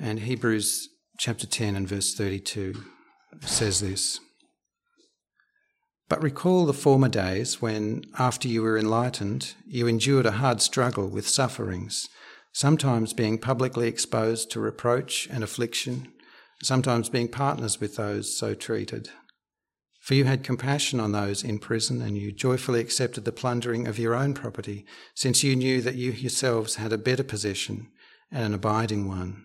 And Hebrews chapter 10 and verse 32 says this But recall the former days when, after you were enlightened, you endured a hard struggle with sufferings, sometimes being publicly exposed to reproach and affliction, sometimes being partners with those so treated. For you had compassion on those in prison, and you joyfully accepted the plundering of your own property, since you knew that you yourselves had a better possession and an abiding one.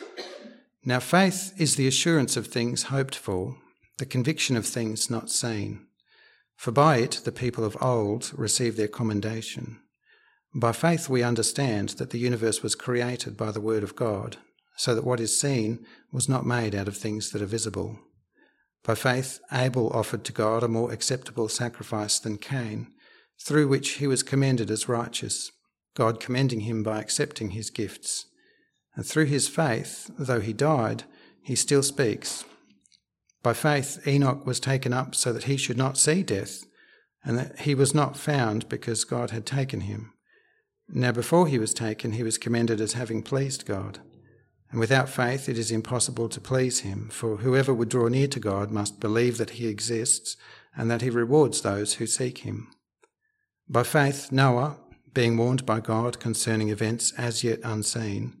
Now, faith is the assurance of things hoped for, the conviction of things not seen. For by it the people of old received their commendation. By faith we understand that the universe was created by the word of God, so that what is seen was not made out of things that are visible. By faith, Abel offered to God a more acceptable sacrifice than Cain, through which he was commended as righteous, God commending him by accepting his gifts. And through his faith, though he died, he still speaks. By faith, Enoch was taken up so that he should not see death, and that he was not found because God had taken him. Now, before he was taken, he was commended as having pleased God. And without faith, it is impossible to please him, for whoever would draw near to God must believe that he exists and that he rewards those who seek him. By faith, Noah, being warned by God concerning events as yet unseen,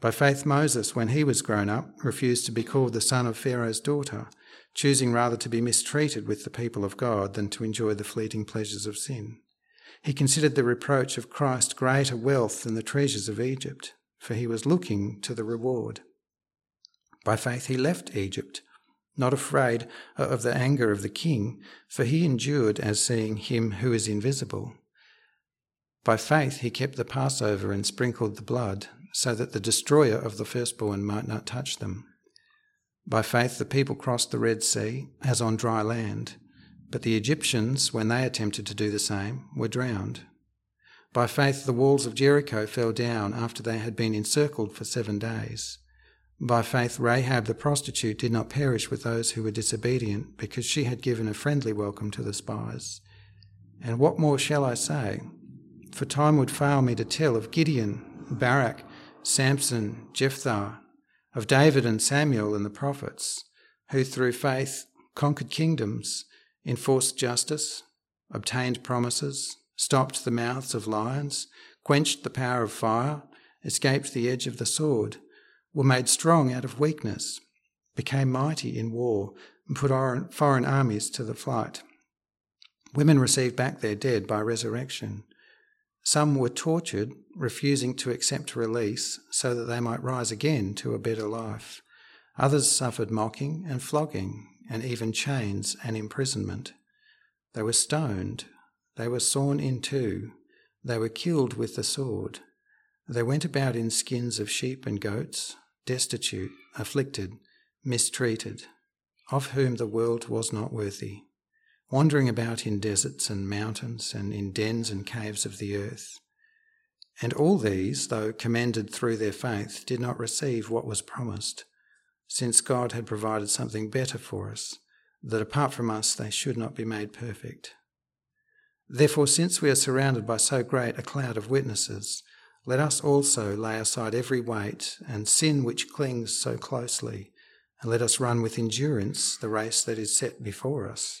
By faith, Moses, when he was grown up, refused to be called the son of Pharaoh's daughter, choosing rather to be mistreated with the people of God than to enjoy the fleeting pleasures of sin. He considered the reproach of Christ greater wealth than the treasures of Egypt, for he was looking to the reward. By faith he left Egypt, not afraid of the anger of the king, for he endured as seeing him who is invisible. By faith he kept the Passover and sprinkled the blood, so that the destroyer of the firstborn might not touch them. By faith the people crossed the Red Sea as on dry land but the Egyptians, when they attempted to do the same, were drowned. By faith, the walls of Jericho fell down after they had been encircled for seven days. By faith, Rahab the prostitute did not perish with those who were disobedient, because she had given a friendly welcome to the spies. And what more shall I say? For time would fail me to tell of Gideon, Barak, Samson, Jephthah, of David and Samuel and the prophets, who through faith conquered kingdoms, enforced justice, obtained promises, stopped the mouths of lions, quenched the power of fire, escaped the edge of the sword were made strong out of weakness, became mighty in war, and put foreign armies to the flight. Women received back their dead by resurrection. Some were tortured, refusing to accept release so that they might rise again to a better life. Others suffered mocking and flogging, and even chains and imprisonment. They were stoned, they were sawn in two, they were killed with the sword. They went about in skins of sheep and goats, destitute, afflicted, mistreated, of whom the world was not worthy, wandering about in deserts and mountains and in dens and caves of the earth. And all these, though commended through their faith, did not receive what was promised, since God had provided something better for us, that apart from us they should not be made perfect. Therefore, since we are surrounded by so great a cloud of witnesses, let us also lay aside every weight and sin which clings so closely, and let us run with endurance the race that is set before us,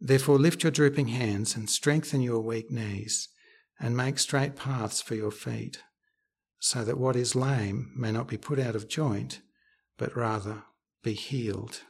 Therefore, lift your drooping hands and strengthen your weak knees, and make straight paths for your feet, so that what is lame may not be put out of joint, but rather be healed.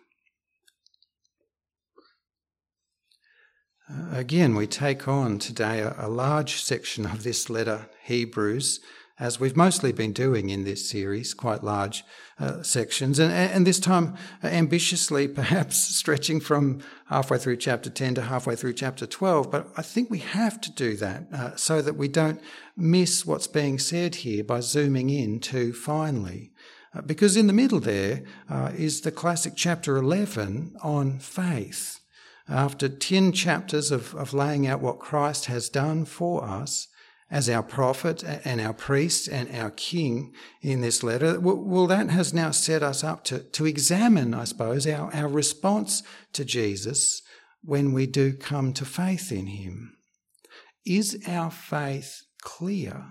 Uh, again, we take on today a, a, large section of this letter, Hebrews, as we've mostly been doing in this series, quite large uh, sections, and, and, this time ambitiously, perhaps stretching from halfway through chapter 10 to halfway through chapter 12. But I think we have to do that uh, so that we don't miss what's being said here by zooming in too finely. Uh, because in the middle there uh, is the classic chapter 11 on faith. After 10 chapters of, of laying out what Christ has done for us as our prophet and our priest and our king in this letter, well, that has now set us up to, to examine, I suppose, our, our response to Jesus when we do come to faith in him. Is our faith clear?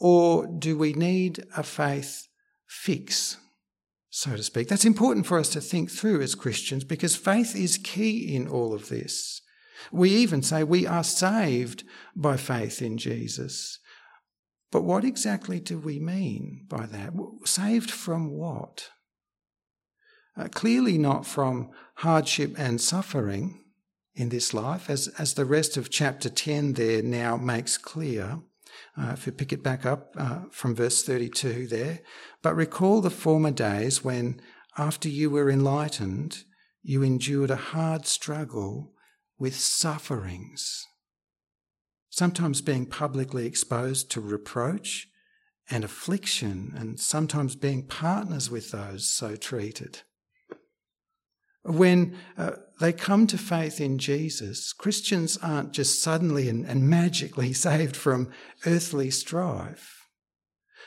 Or do we need a faith fix? so to speak. That's important for us to think through as Christians because faith is key in all of this. We even say we are saved by faith in Jesus. But what exactly do we mean by that? Saved from what? Uh, clearly not from hardship and suffering in this life, as, as the rest of chapter 10 there now makes clear. Uh, if you pick it back up uh, from verse 32 there, but recall the former days when, after you were enlightened, you endured a hard struggle with sufferings, sometimes being publicly exposed to reproach and affliction, and sometimes being partners with those so treated. When uh, they come to faith in Jesus, Christians aren't just suddenly and, and magically saved from earthly strife.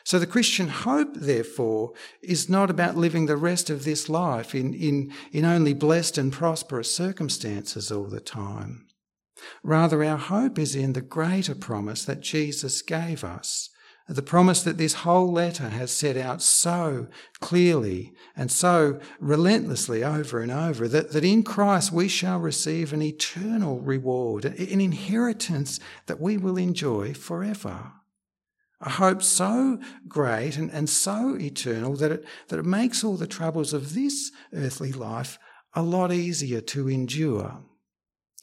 So the Christian hope, therefore, is not about living the rest of this life in, in, in only blessed and prosperous circumstances all the time. Rather, our hope is in the greater promise that Jesus gave us the promise that this whole letter has set out so clearly and so relentlessly over and over that, that in Christ we shall receive an eternal reward, an inheritance that we will enjoy forever. A hope so great and, and so eternal that it, that it makes all the troubles of this earthly life a lot easier to endure.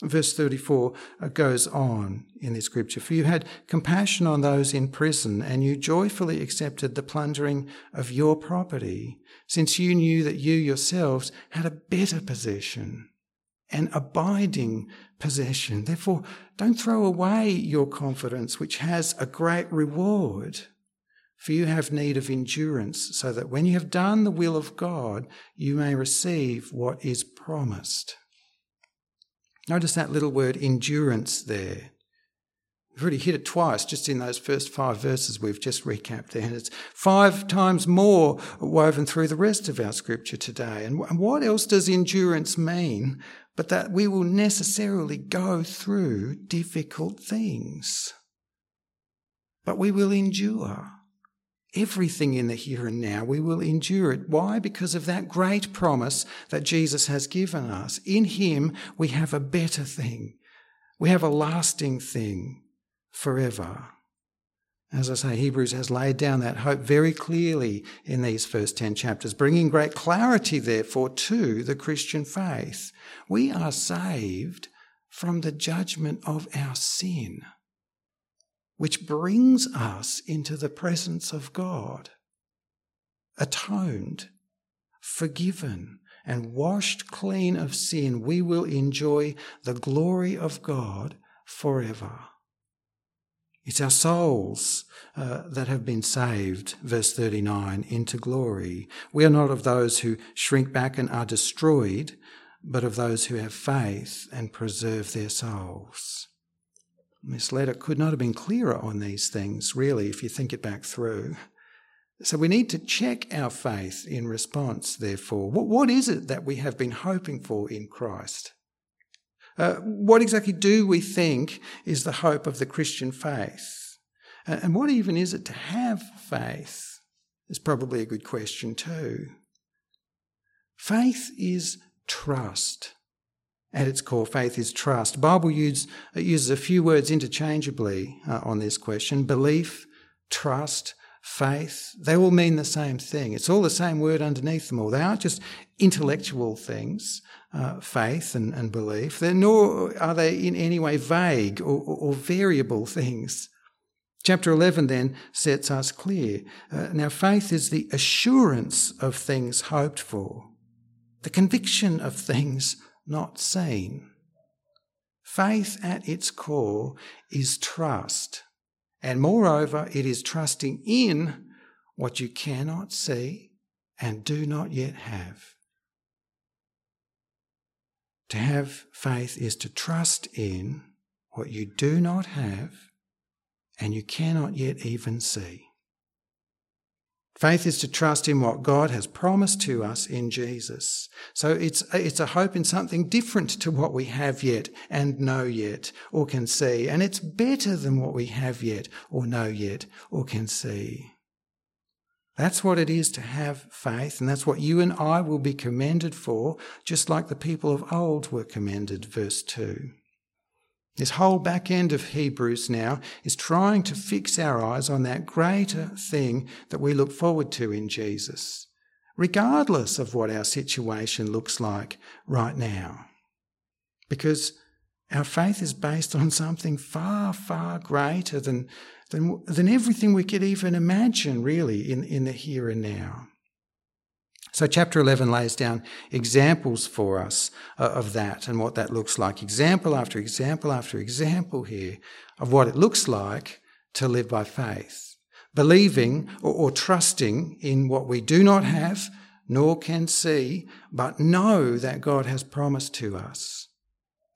Verse 34 uh, goes on in the scripture For you had compassion on those in prison, and you joyfully accepted the plundering of your property, since you knew that you yourselves had a better possession, an abiding possession. Therefore, don't throw away your confidence, which has a great reward. For you have need of endurance, so that when you have done the will of God, you may receive what is promised. Notice that little word endurance there. We've already hit it twice just in those first five verses we've just recapped there. And it's five times more woven through the rest of our scripture today. And what else does endurance mean but that we will necessarily go through difficult things? But we will endure everything in the here and now. We will endure it. Why? Because of that great promise that Jesus has given us. In Him, we have a better thing. We have a lasting thing forever. As I say, Hebrews has laid down that hope very clearly in these first 10 chapters, bringing great clarity, therefore, to the Christian faith. We are saved from the judgment of our sin which brings us into the presence of God, atoned, forgiven, and washed clean of sin, we will enjoy the glory of God forever. It's our souls uh, that have been saved, verse 39, into glory. We are not of those who shrink back and are destroyed, but of those who have faith and preserve their souls. This letter could not have been clearer on these things, really, if you think it back through. So we need to check our faith in response, therefore. What, what is it that we have been hoping for in Christ? Uh, what exactly do we think is the hope of the Christian faith? Uh, and what even is it to have faith? Is probably a good question, too. Faith is trust. At its core, faith is trust. Bible use, uses a few words interchangeably uh, on this question belief, trust, faith. They all mean the same thing. It's all the same word underneath them all. They aren't just intellectual things, uh, faith and, and belief, They're, nor are they in any way vague or, or, variable things. Chapter 11 then sets us clear. Uh, now, faith is the assurance of things hoped for, the conviction of things not seen. Faith at its core is trust. And moreover, it is trusting in what you cannot see and do not yet have. To have faith is to trust in what you do not have and you cannot yet even see. Faith is to trust in what God has promised to us in Jesus. So it's, it's a hope in something different to what we have yet and know yet or can see. And it's better than what we have yet or know yet or can see. That's what it is to have faith, and that's what you and I will be commended for, just like the people of old were commended, verse 2. This whole back end of Hebrews now is trying to fix our eyes on that greater thing that we look forward to in Jesus, regardless of what our situation looks like right now. Because our faith is based on something far, far greater than, than, than everything we could even imagine, really, in, in the here and now. So, chapter 11 lays down examples for us uh, of that and what that looks like. Example after example after example here of what it looks like to live by faith. believing or, or trusting in what we do not have nor can see, but know that God has promised to us.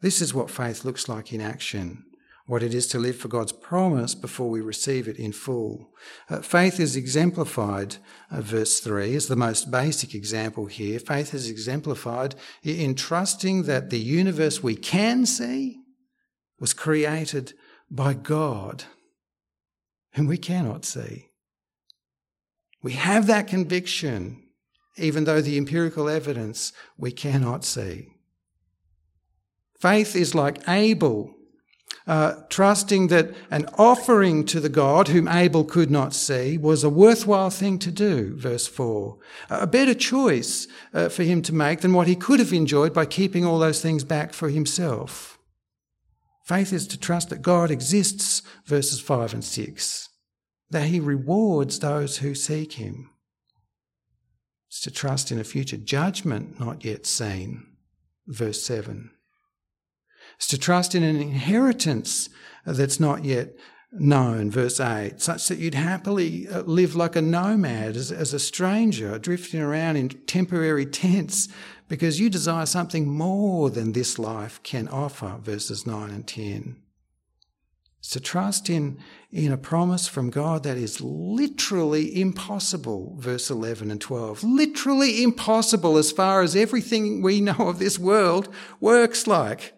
This is what faith looks like in action, what it is to live for God's promise before we receive it in full. Uh, faith is exemplified, uh, verse 3 is the most basic example here. Faith is exemplified in trusting that the universe we can see was created by God, whom we cannot see. We have that conviction even though the empirical evidence we cannot see. Faith is like Abel, uh, trusting that an offering to the God whom Abel could not see was a worthwhile thing to do, verse 4. A better choice uh, for him to make than what he could have enjoyed by keeping all those things back for himself. Faith is to trust that God exists, verses 5 and 6, that he rewards those who seek him. It's to trust in a future judgment not yet seen. Verse 7. It's to trust in an inheritance that's not yet known. Verse 8. Such that you'd happily uh, live like a nomad, as, as a stranger, drifting around in temporary tents, because you desire something more than this life can offer. Verses 9 and 10. It's to trust in, in a promise from God that is literally impossible, verse 11 and 12. Literally impossible as far as everything we know of this world works like.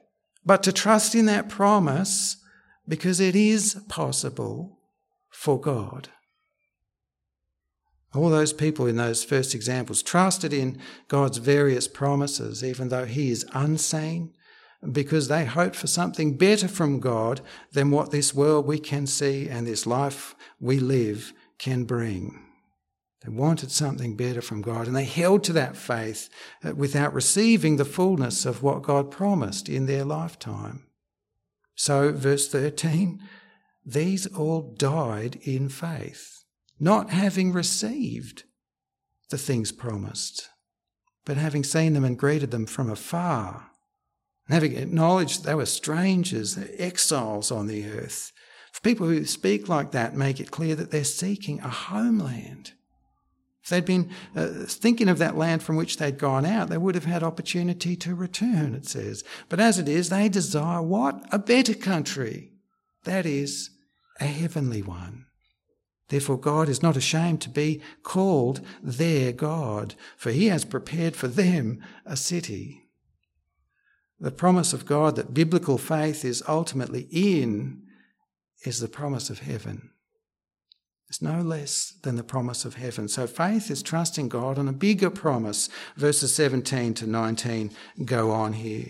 But to trust in that promise because it is possible for God. All those people in those first examples trusted in God's various promises, even though He is unseen, because they hoped for something better from God than what this world we can see and this life we live can bring. They wanted something better from God and they held to that faith uh, without receiving the fullness of what God promised in their lifetime. So, verse 13, these all died in faith, not having received the things promised, but having seen them and greeted them from afar and having acknowledged they were strangers, exiles on the earth. For people who speak like that make it clear that they're seeking a homeland. If they'd been uh, thinking of that land from which they'd gone out, they would have had opportunity to return, it says. But as it is, they desire what? A better country. That is, a heavenly one. Therefore, God is not ashamed to be called their God, for he has prepared for them a city. The promise of God that biblical faith is ultimately in is the promise of heaven. It's no less than the promise of heaven. So faith is trusting God on a bigger promise. Verses 17 to 19 go on here.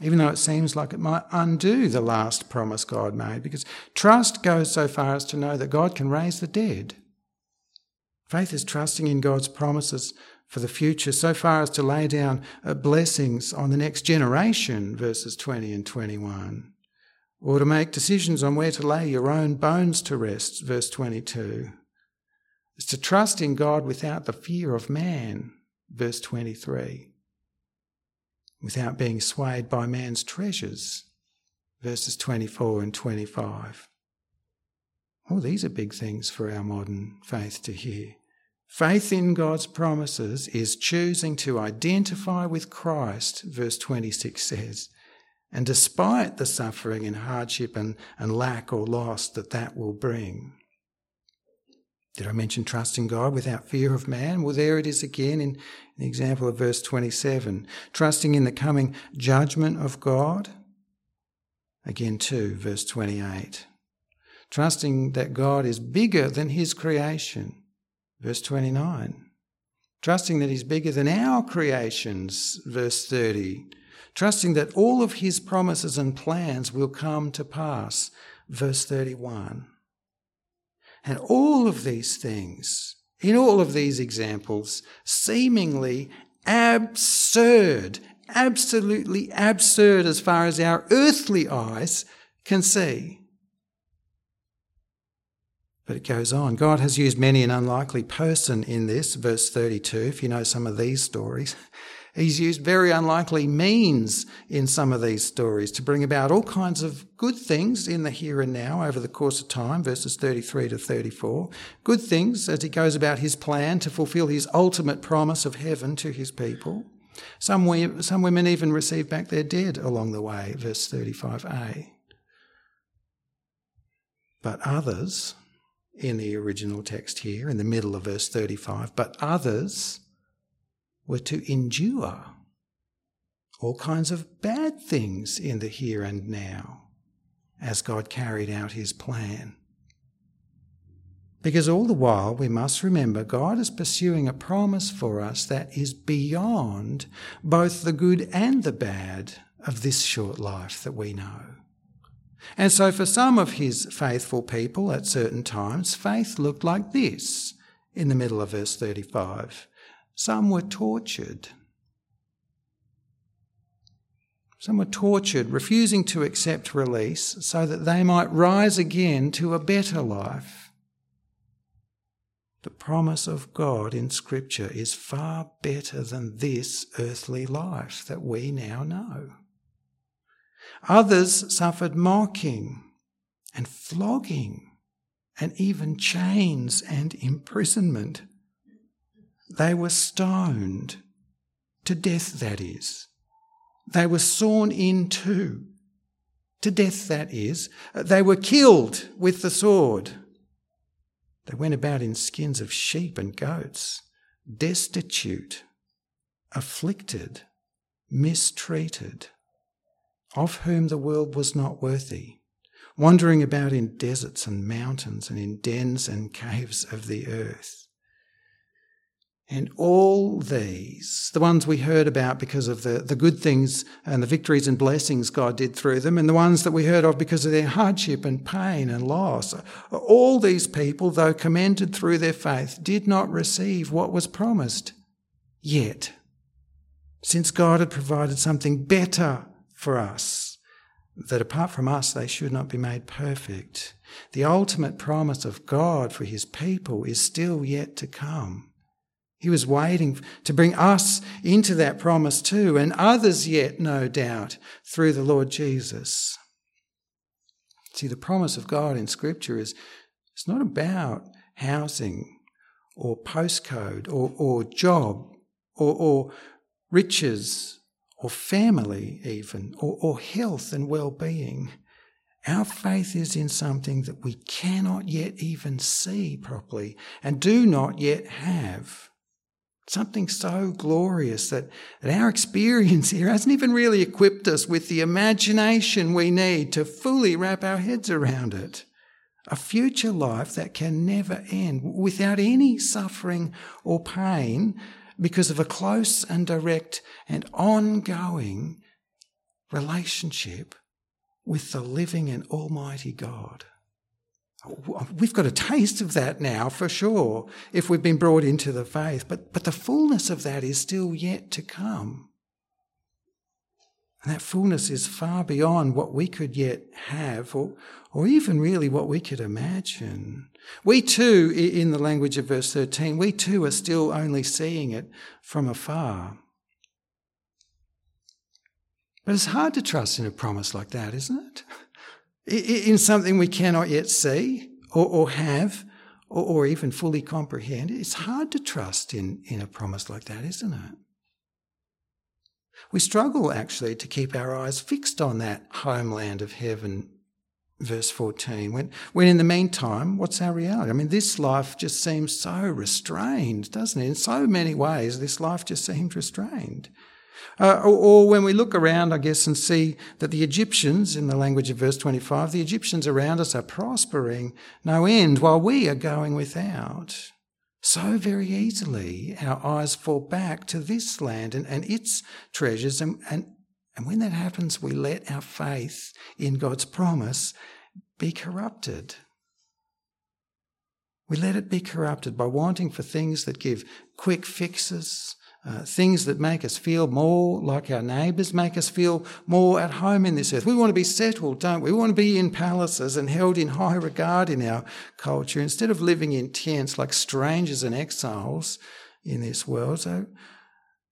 Even though it seems like it might undo the last promise God made, because trust goes so far as to know that God can raise the dead. Faith is trusting in God's promises for the future, so far as to lay down uh, blessings on the next generation, verses 20 and 21, or to make decisions on where to lay your own bones to rest, verse 22. It's to trust in God without the fear of man, verse 23, without being swayed by man's treasures, verses 24 and 25. Oh, these are big things for our modern faith to hear. Faith in God's promises is choosing to identify with Christ, verse 26 says, and despite the suffering and hardship and, and lack or loss that that will bring. Did I mention trusting God without fear of man? Well, there it is again in the example of verse 27. Trusting in the coming judgment of God. Again, too, verse 28. Trusting that God is bigger than his creation Verse 29. Trusting that He's bigger than our creations. Verse 30. Trusting that all of His promises and plans will come to pass. Verse 31. And all of these things, in all of these examples, seemingly absurd, absolutely absurd as far as our earthly eyes can see. But it goes on. God has used many an unlikely person in this, verse 32, if you know some of these stories. He's used very unlikely means in some of these stories to bring about all kinds of good things in the here and now over the course of time, verses 33 to 34. Good things as he goes about his plan to fulfill his ultimate promise of heaven to his people. Some, some women even receive back their dead along the way, verse 35a. But others, in the original text here, in the middle of verse 35, but others were to endure all kinds of bad things in the here and now as God carried out his plan. Because all the while we must remember God is pursuing a promise for us that is beyond both the good and the bad of this short life that we know. And so for some of his faithful people at certain times, faith looked like this in the middle of verse 35. Some were tortured. Some were tortured, refusing to accept release so that they might rise again to a better life. The promise of God in Scripture is far better than this earthly life that we now know. Others suffered mocking and flogging and even chains and imprisonment. They were stoned to death, that is. They were sawn in two. To death, that is. They were killed with the sword. They went about in skins of sheep and goats, destitute, afflicted, mistreated, of whom the world was not worthy, wandering about in deserts and mountains and in dens and caves of the earth. And all these, the ones we heard about because of the, the good things and the victories and blessings God did through them, and the ones that we heard of because of their hardship and pain and loss, all these people, though commended through their faith, did not receive what was promised yet, since God had provided something better for us, that apart from us they should not be made perfect. The ultimate promise of God for his people is still yet to come. He was waiting to bring us into that promise too, and others yet, no doubt, through the Lord Jesus. See, the promise of God in Scripture is it's not about housing or postcode or, or job or, or riches or family, even, or, or health and well being. Our faith is in something that we cannot yet even see properly and do not yet have. Something so glorious that, that our experience here hasn't even really equipped us with the imagination we need to fully wrap our heads around it. A future life that can never end without any suffering or pain because of a close and direct and ongoing relationship with the living and almighty God. We've got a taste of that now for sure if we've been brought into the faith, but, but the fullness of that is still yet to come. And that fullness is far beyond what we could yet have or, or even really what we could imagine. We too, in the language of verse 13, we too are still only seeing it from afar. But it's hard to trust in a promise like that, isn't it? In something we cannot yet see or, or have or, or, even fully comprehend. It's hard to trust in, in a promise like that, isn't it? We struggle actually to keep our eyes fixed on that homeland of heaven, verse 14, when, when in the meantime, what's our reality? I mean, this life just seems so restrained, doesn't it? In so many ways, this life just seems restrained. Uh, or, or, when we look around, I guess, and see that the Egyptians, in the language of verse 25, the Egyptians around us are prospering no end while we are going without. So very easily our eyes fall back to this land and, and its treasures. And, and, and when that happens, we let our faith in God's promise be corrupted. We let it be corrupted by wanting for things that give quick fixes, uh, things that make us feel more like our neighbours, make us feel more at home in this earth. We want to be settled, don't we? We want to be in palaces and held in high regard in our culture instead of living in tents like strangers and exiles in this world. So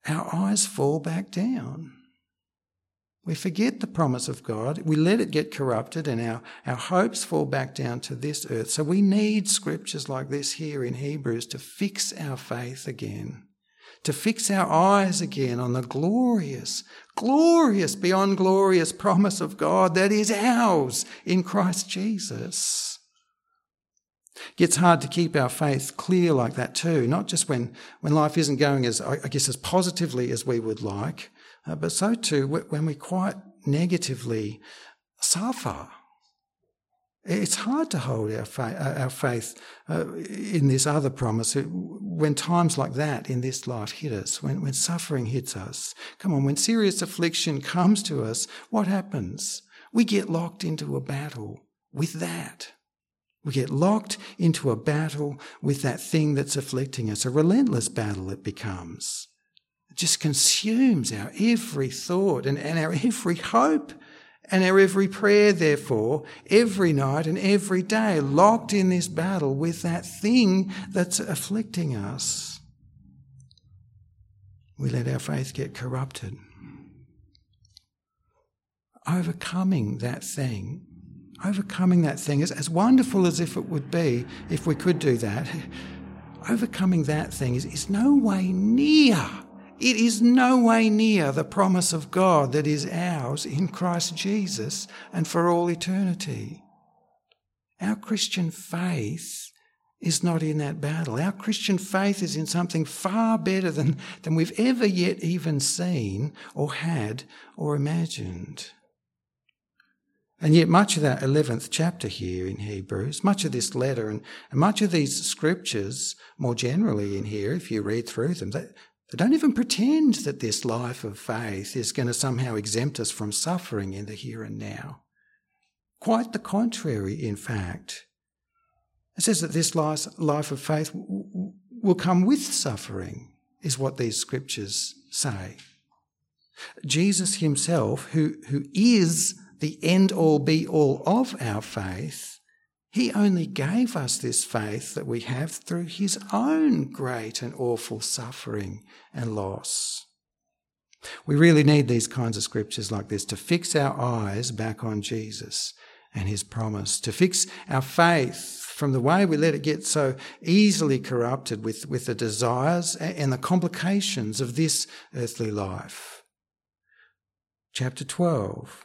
our eyes fall back down. We forget the promise of God. We let it get corrupted and our, our hopes fall back down to this earth. So we need scriptures like this here in Hebrews to fix our faith again, to fix our eyes again on the glorious, glorious, beyond glorious promise of God that is ours in Christ Jesus. It gets hard to keep our faith clear like that too, not just when, when life isn't going as, I guess, as positively as we would like, uh, but so too when we quite negatively suffer. It's hard to hold our faith, uh, our faith uh, in this other promise when times like that in this life hit us, when, when suffering hits us. Come on, when serious affliction comes to us, what happens? We get locked into a battle with that. We get locked into a battle with that thing that's afflicting us, a relentless battle it becomes. It just consumes our every thought and, and our every hope and our every prayer, therefore, every night and every day, locked in this battle with that thing that's afflicting us. We let our faith get corrupted. Overcoming that thing, overcoming that thing, as, as wonderful as if it would be if we could do that, overcoming that thing is, is no way near it is no way near the promise of God that is ours in Christ Jesus and for all eternity. Our Christian faith is not in that battle. Our Christian faith is in something far better than, than we've ever yet even seen or had or imagined. And yet, much of that 11th chapter here in Hebrews, much of this letter, and, and much of these scriptures more generally in here, if you read through them, they, they don't even pretend that this life of faith is going to somehow exempt us from suffering in the here and now. Quite the contrary, in fact. It says that this life of faith will come with suffering, is what these scriptures say. Jesus himself, who, who is the end all be all of our faith, he only gave us this faith that we have through his own great and awful suffering and loss. We really need these kinds of scriptures like this to fix our eyes back on Jesus and his promise, to fix our faith from the way we let it get so easily corrupted with, with the desires and the complications of this earthly life. Chapter 12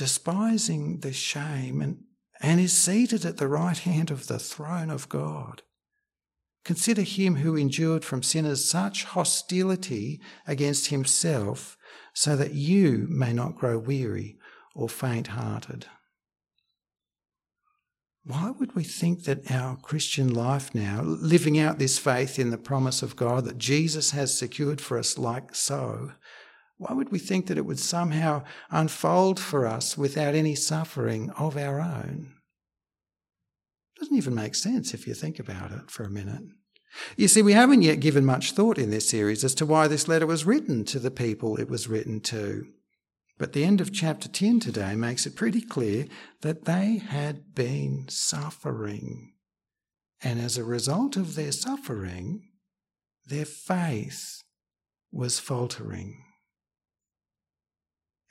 despising the shame, and, and is seated at the right hand of the throne of God. Consider him who endured from sinners such hostility against himself, so that you may not grow weary or faint hearted. Why would we think that our Christian life now, living out this faith in the promise of God that Jesus has secured for us, like so, why would we think that it would somehow unfold for us without any suffering of our own? It doesn't even make sense if you think about it for a minute. You see, we haven't yet given much thought in this series as to why this letter was written to the people it was written to. But the end of chapter 10 today makes it pretty clear that they had been suffering. And as a result of their suffering, their faith was faltering.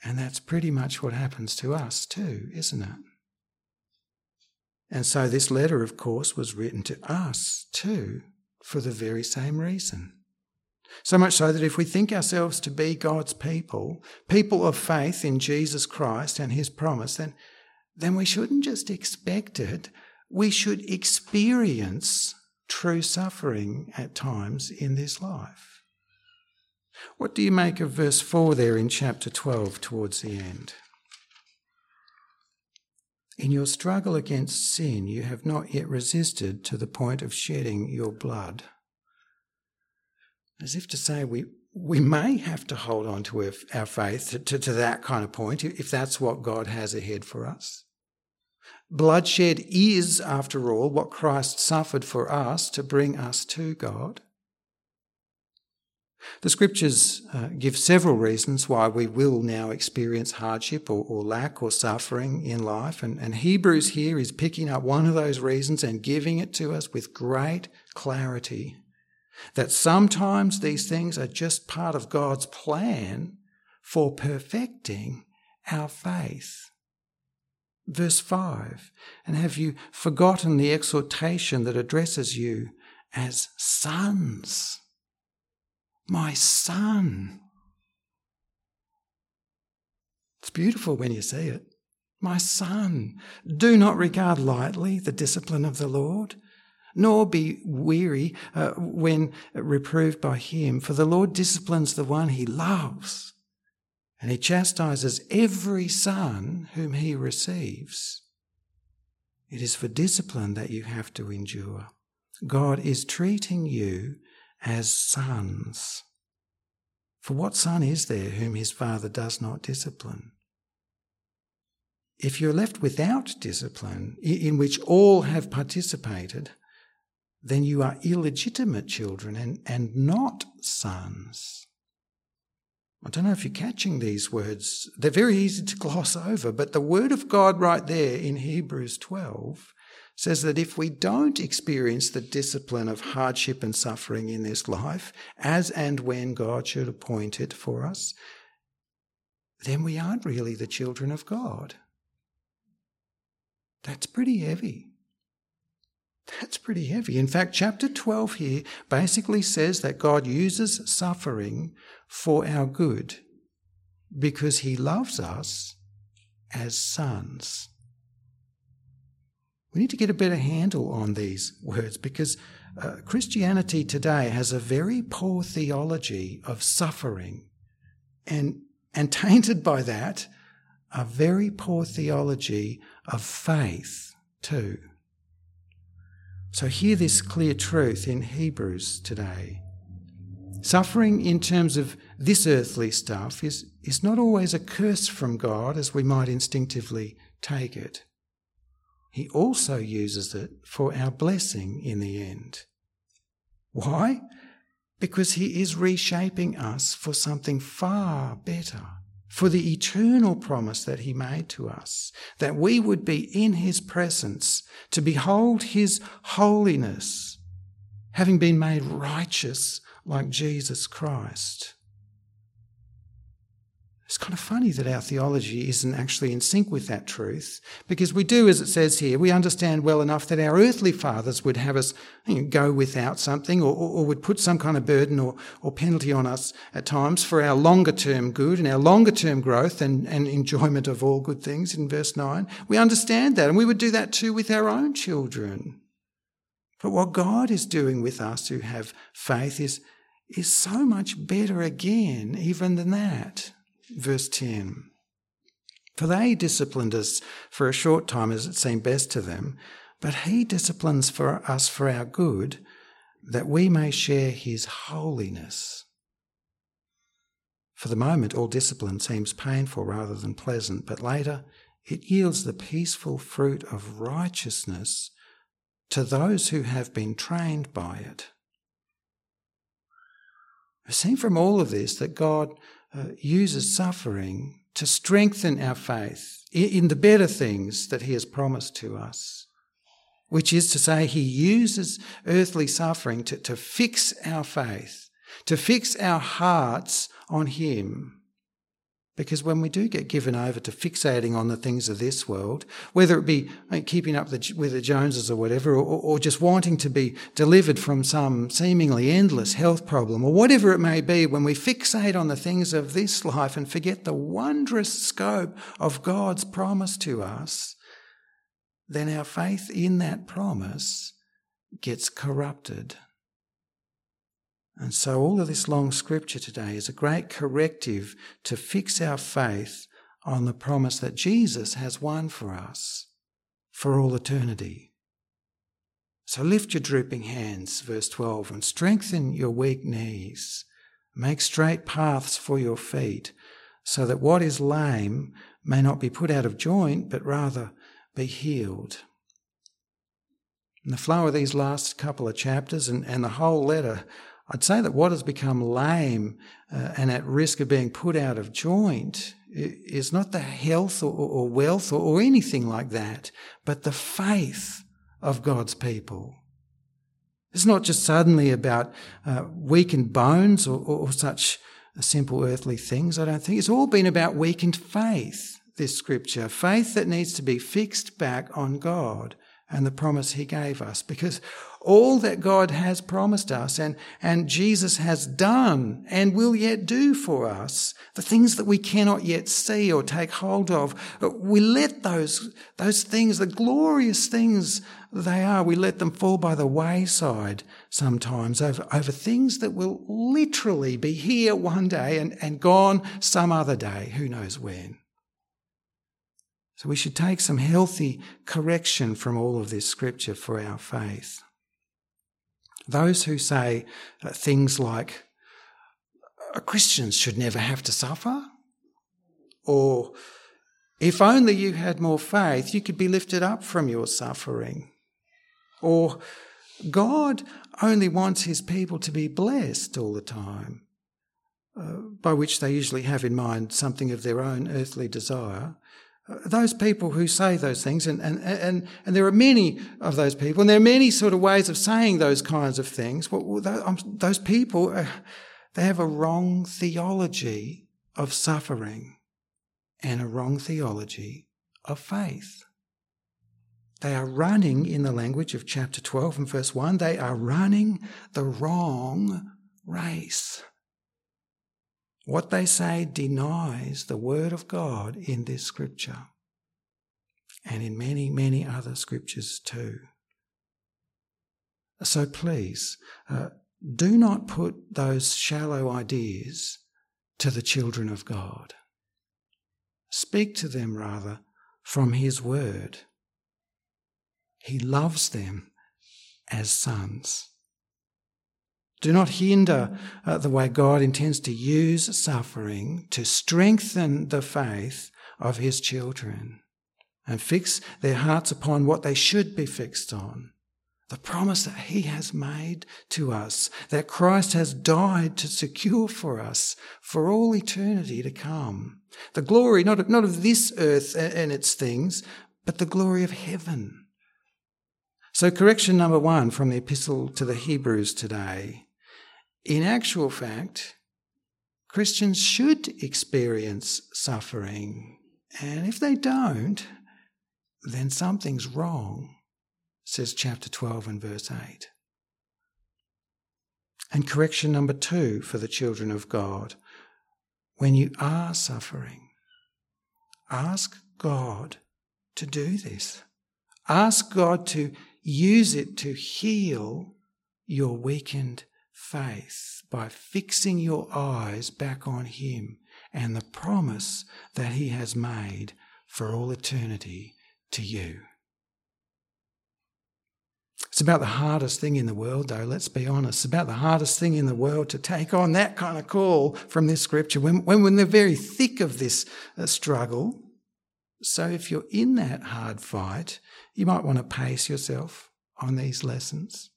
And that's pretty much what happens to us too, isn't it? And so this letter, of course, was written to us too for the very same reason. So much so that if we think ourselves to be God's people, people of faith in Jesus Christ and his promise, then, then we shouldn't just expect it, we should experience true suffering at times in this life. What do you make of verse 4 there in chapter 12 towards the end? In your struggle against sin, you have not yet resisted to the point of shedding your blood. As if to say we, we may have to hold on to our faith to, to, to that kind of point if that's what God has ahead for us. Bloodshed is, after all, what Christ suffered for us to bring us to God. The scriptures uh, give several reasons why we will now experience hardship or, or lack or suffering in life, and, and Hebrews here is picking up one of those reasons and giving it to us with great clarity. That sometimes these things are just part of God's plan for perfecting our faith. Verse 5 And have you forgotten the exhortation that addresses you as sons? My son. It's beautiful when you see it. My son, do not regard lightly the discipline of the Lord nor be weary uh, when reproved by him, for the Lord disciplines the one he loves, and he chastises every son whom he receives. It is for discipline that you have to endure. God is treating you as sons. For what son is there whom his father does not discipline? If you're left without discipline, in which all have participated, then you are illegitimate children and, and not sons. I don't know if you're catching these words. They're very easy to gloss over, but the word of God right there in Hebrews 12 says that if we don't experience the discipline of hardship and suffering in this life, as and when God should appoint it for us, then we aren't really the children of God. That's pretty heavy. That's pretty heavy. In fact, chapter 12 here basically says that God uses suffering for our good because he loves us as sons. We need to get a better handle on these words because uh, Christianity today has a very poor theology of suffering and, and tainted by that, a very poor theology of faith too. So hear this clear truth in Hebrews today. Suffering in terms of this earthly stuff is, is not always a curse from God as we might instinctively take it. He also uses it for our blessing in the end. Why? Because He is reshaping us for something far better for the eternal promise that he made to us, that we would be in his presence to behold his holiness, having been made righteous like Jesus Christ. It's kind of funny that our theology isn't actually in sync with that truth, because we do, as it says here, we understand well enough that our earthly fathers would have us you know, go without something or, or, would put some kind of burden or, or penalty on us at times for our longer term good and our longer term growth and, and enjoyment of all good things in verse 9. We understand that, and we would do that too with our own children. But what God is doing with us who have faith is, is so much better again, even than that verse 10. For they disciplined us for a short time as it seemed best to them, but he disciplines for us for our good, that we may share his holiness. For the moment, all discipline seems painful rather than pleasant, but later it yields the peaceful fruit of righteousness to those who have been trained by it. We see from all of this that God uh, uses suffering to strengthen our faith in the better things that He has promised to us. Which is to say, He uses earthly suffering to, to fix our faith, to fix our hearts on Him because when we do get given over to fixating on the things of this world, whether it be uh, keeping up with the Joneses or whatever, or, or just wanting to be delivered from some seemingly endless health problem, or whatever it may be, when we fixate on the things of this life and forget the wondrous scope of God's promise to us, then our faith in that promise gets corrupted. And so, all of this long scripture today is a great corrective to fix our faith on the promise that Jesus has won for us for all eternity. So lift your drooping hands, verse 12, and strengthen your weak knees. Make straight paths for your feet, so that what is lame may not be put out of joint, but rather be healed. In the flow of these last couple of chapters and, and the whole letter, I'd say that what has become lame uh, and at risk of being put out of joint is not the health or, or wealth or, or anything like that, but the faith of God's people. It's not just suddenly about uh, weakened bones or, or, such simple earthly things, I don't think. It's all been about weakened faith, this scripture. Faith that needs to be fixed back on God and the promise he gave us. Because all that God has promised us and, and Jesus has done and will yet do for us, the things that we cannot yet see or take hold of, we let those, those things, the glorious things they are, we let them fall by the wayside sometimes over, over things that will literally be here one day and, and gone some other day, who knows when. So we should take some healthy correction from all of this scripture for our faith. Those who say things like, Christians should never have to suffer, or if only you had more faith, you could be lifted up from your suffering, or God only wants his people to be blessed all the time, uh, by which they usually have in mind something of their own earthly desire those people who say those things, and, and, and, and there are many of those people, and there are many sort of ways of saying those kinds of things. Well, um, those people, uh, they have a wrong theology of suffering and a wrong theology of faith. They are running, in the language of chapter 12 and verse 1, they are running the wrong race. What they say denies the word of God in this scripture and in many, many other scriptures too. So please, uh, do not put those shallow ideas to the children of God. Speak to them rather from His word. He loves them as sons. Do not hinder uh, the way God intends to use suffering to strengthen the faith of his children and fix their hearts upon what they should be fixed on. The promise that he has made to us, that Christ has died to secure for us for all eternity to come. The glory, not of, not of this earth and its things, but the glory of heaven. So correction number one from the epistle to the Hebrews today in actual fact, Christians should experience suffering. And if they don't, then something's wrong, says chapter 12 and verse 8. And correction number two for the children of God when you are suffering, ask God to do this. Ask God to use it to heal your weakened faith by fixing your eyes back on Him and the promise that He has made for all eternity to you. It's about the hardest thing in the world, though, let's be honest. It's about the hardest thing in the world to take on that kind of call from this scripture when, when we're in the very thick of this uh, struggle. So if you're in that hard fight, you might want to pace yourself on these lessons.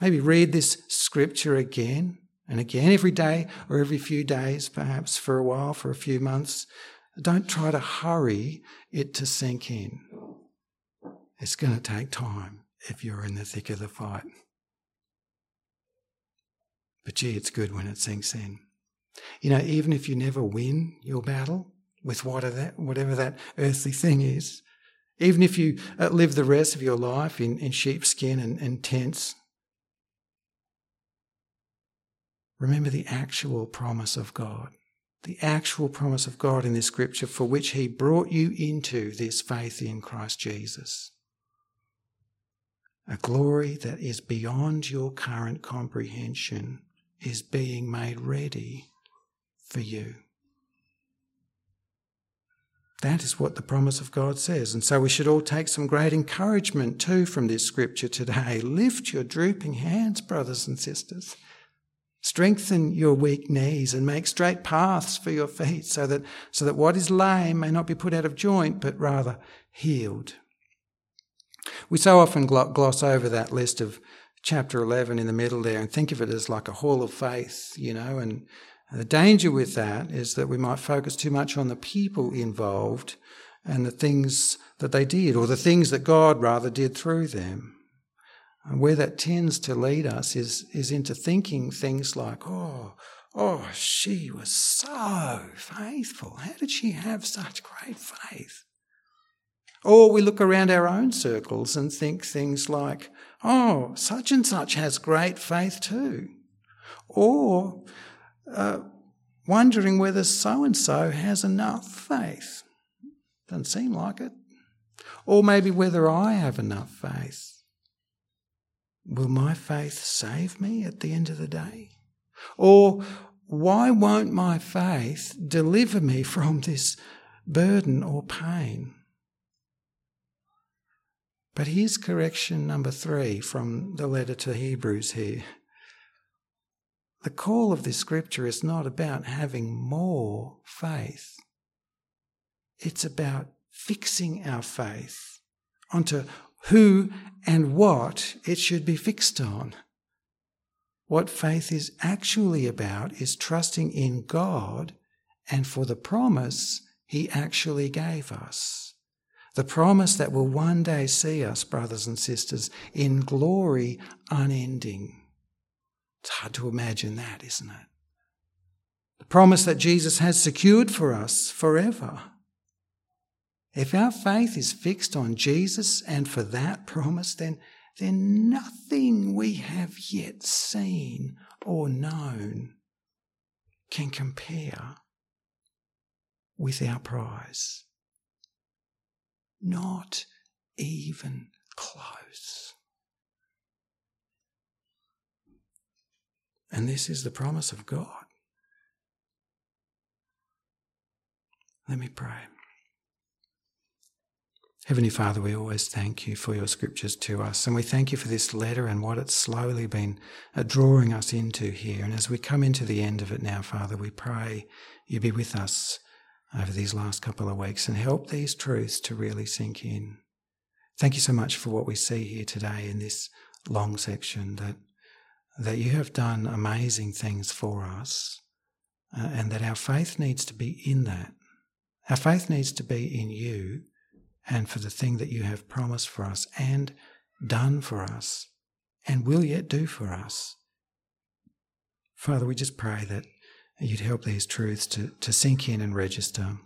Maybe read this scripture again and again every day or every few days, perhaps for a while, for a few months. Don't try to hurry it to sink in. It's going to take time if you're in the thick of the fight. But gee, it's good when it sinks in. You know, even if you never win your battle with whatever that earthly thing is, even if you uh, live the rest of your life in, in sheepskin and, and tents, Remember the actual promise of God, the actual promise of God in this scripture for which He brought you into this faith in Christ Jesus. A glory that is beyond your current comprehension is being made ready for you. That is what the promise of God says. And so we should all take some great encouragement too from this scripture today. Lift your drooping hands, brothers and sisters. Strengthen your weak knees and make straight paths for your feet so that, so that what is lame may not be put out of joint, but rather healed. We so often gloss over that list of chapter 11 in the middle there and think of it as like a hall of faith, you know, and the danger with that is that we might focus too much on the people involved and the things that they did, or the things that God rather did through them. And where that tends to lead us is, is into thinking things like, oh, oh, she was so faithful. How did she have such great faith? Or we look around our own circles and think things like, oh, such and such has great faith too. Or uh, wondering whether so and so has enough faith. Doesn't seem like it. Or maybe whether I have enough faith. Will my faith save me at the end of the day? Or why won't my faith deliver me from this burden or pain? But here's correction number three from the letter to Hebrews here. The call of this scripture is not about having more faith. It's about fixing our faith onto who and what it should be fixed on. What faith is actually about is trusting in God and for the promise He actually gave us. The promise that will one day see us, brothers and sisters, in glory unending. It's hard to imagine that, isn't it? The promise that Jesus has secured for us forever. If our faith is fixed on Jesus and for that promise, then, then nothing we have yet seen or known can compare with our prize. Not even close. And this is the promise of God. Let me pray. Heavenly Father, we always thank you for your scriptures to us, and we thank you for this letter and what it's slowly been uh, drawing us into here. And as we come into the end of it now, Father, we pray you be with us over these last couple of weeks and help these truths to really sink in. Thank you so much for what we see here today in this long section that that you have done amazing things for us uh, and that our faith needs to be in that. Our faith needs to be in you and for the thing that you have promised for us and done for us and will yet do for us. Father, we just pray that you'd help these truths to, to sink in and register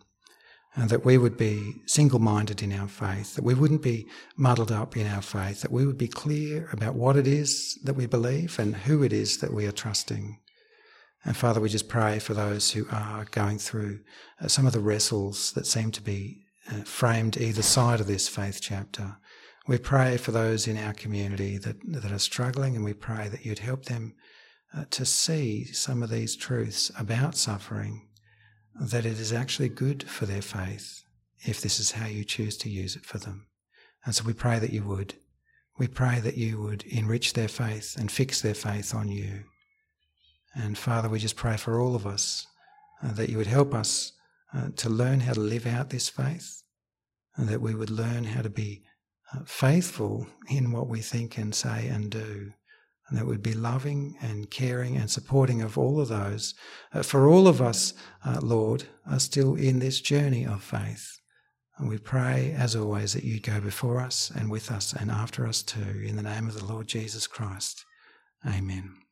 and that we would be single minded in our faith, that we wouldn't be muddled up in our faith, that we would be clear about what it is that we believe and who it is that we are trusting. And Father, we just pray for those who are going through uh, some of the wrestles that seem to be framed either side of this faith chapter. We pray for those in our community that, that are struggling, and we pray that you'd help them uh, to see some of these truths about suffering that it is actually good for their faith if this is how you choose to use it for them. And so we pray that you would. We pray that you would enrich their faith and fix their faith on you. And Father, we just pray for all of us uh, that you would help us uh, to learn how to live out this faith and that we would learn how to be uh, faithful in what we think and say and do and that we'd be loving and caring and supporting of all of those. Uh, for all of us, uh, Lord, are still in this journey of faith. And we pray, as always, that you go before us and with us and after us too. In the name of the Lord Jesus Christ. Amen.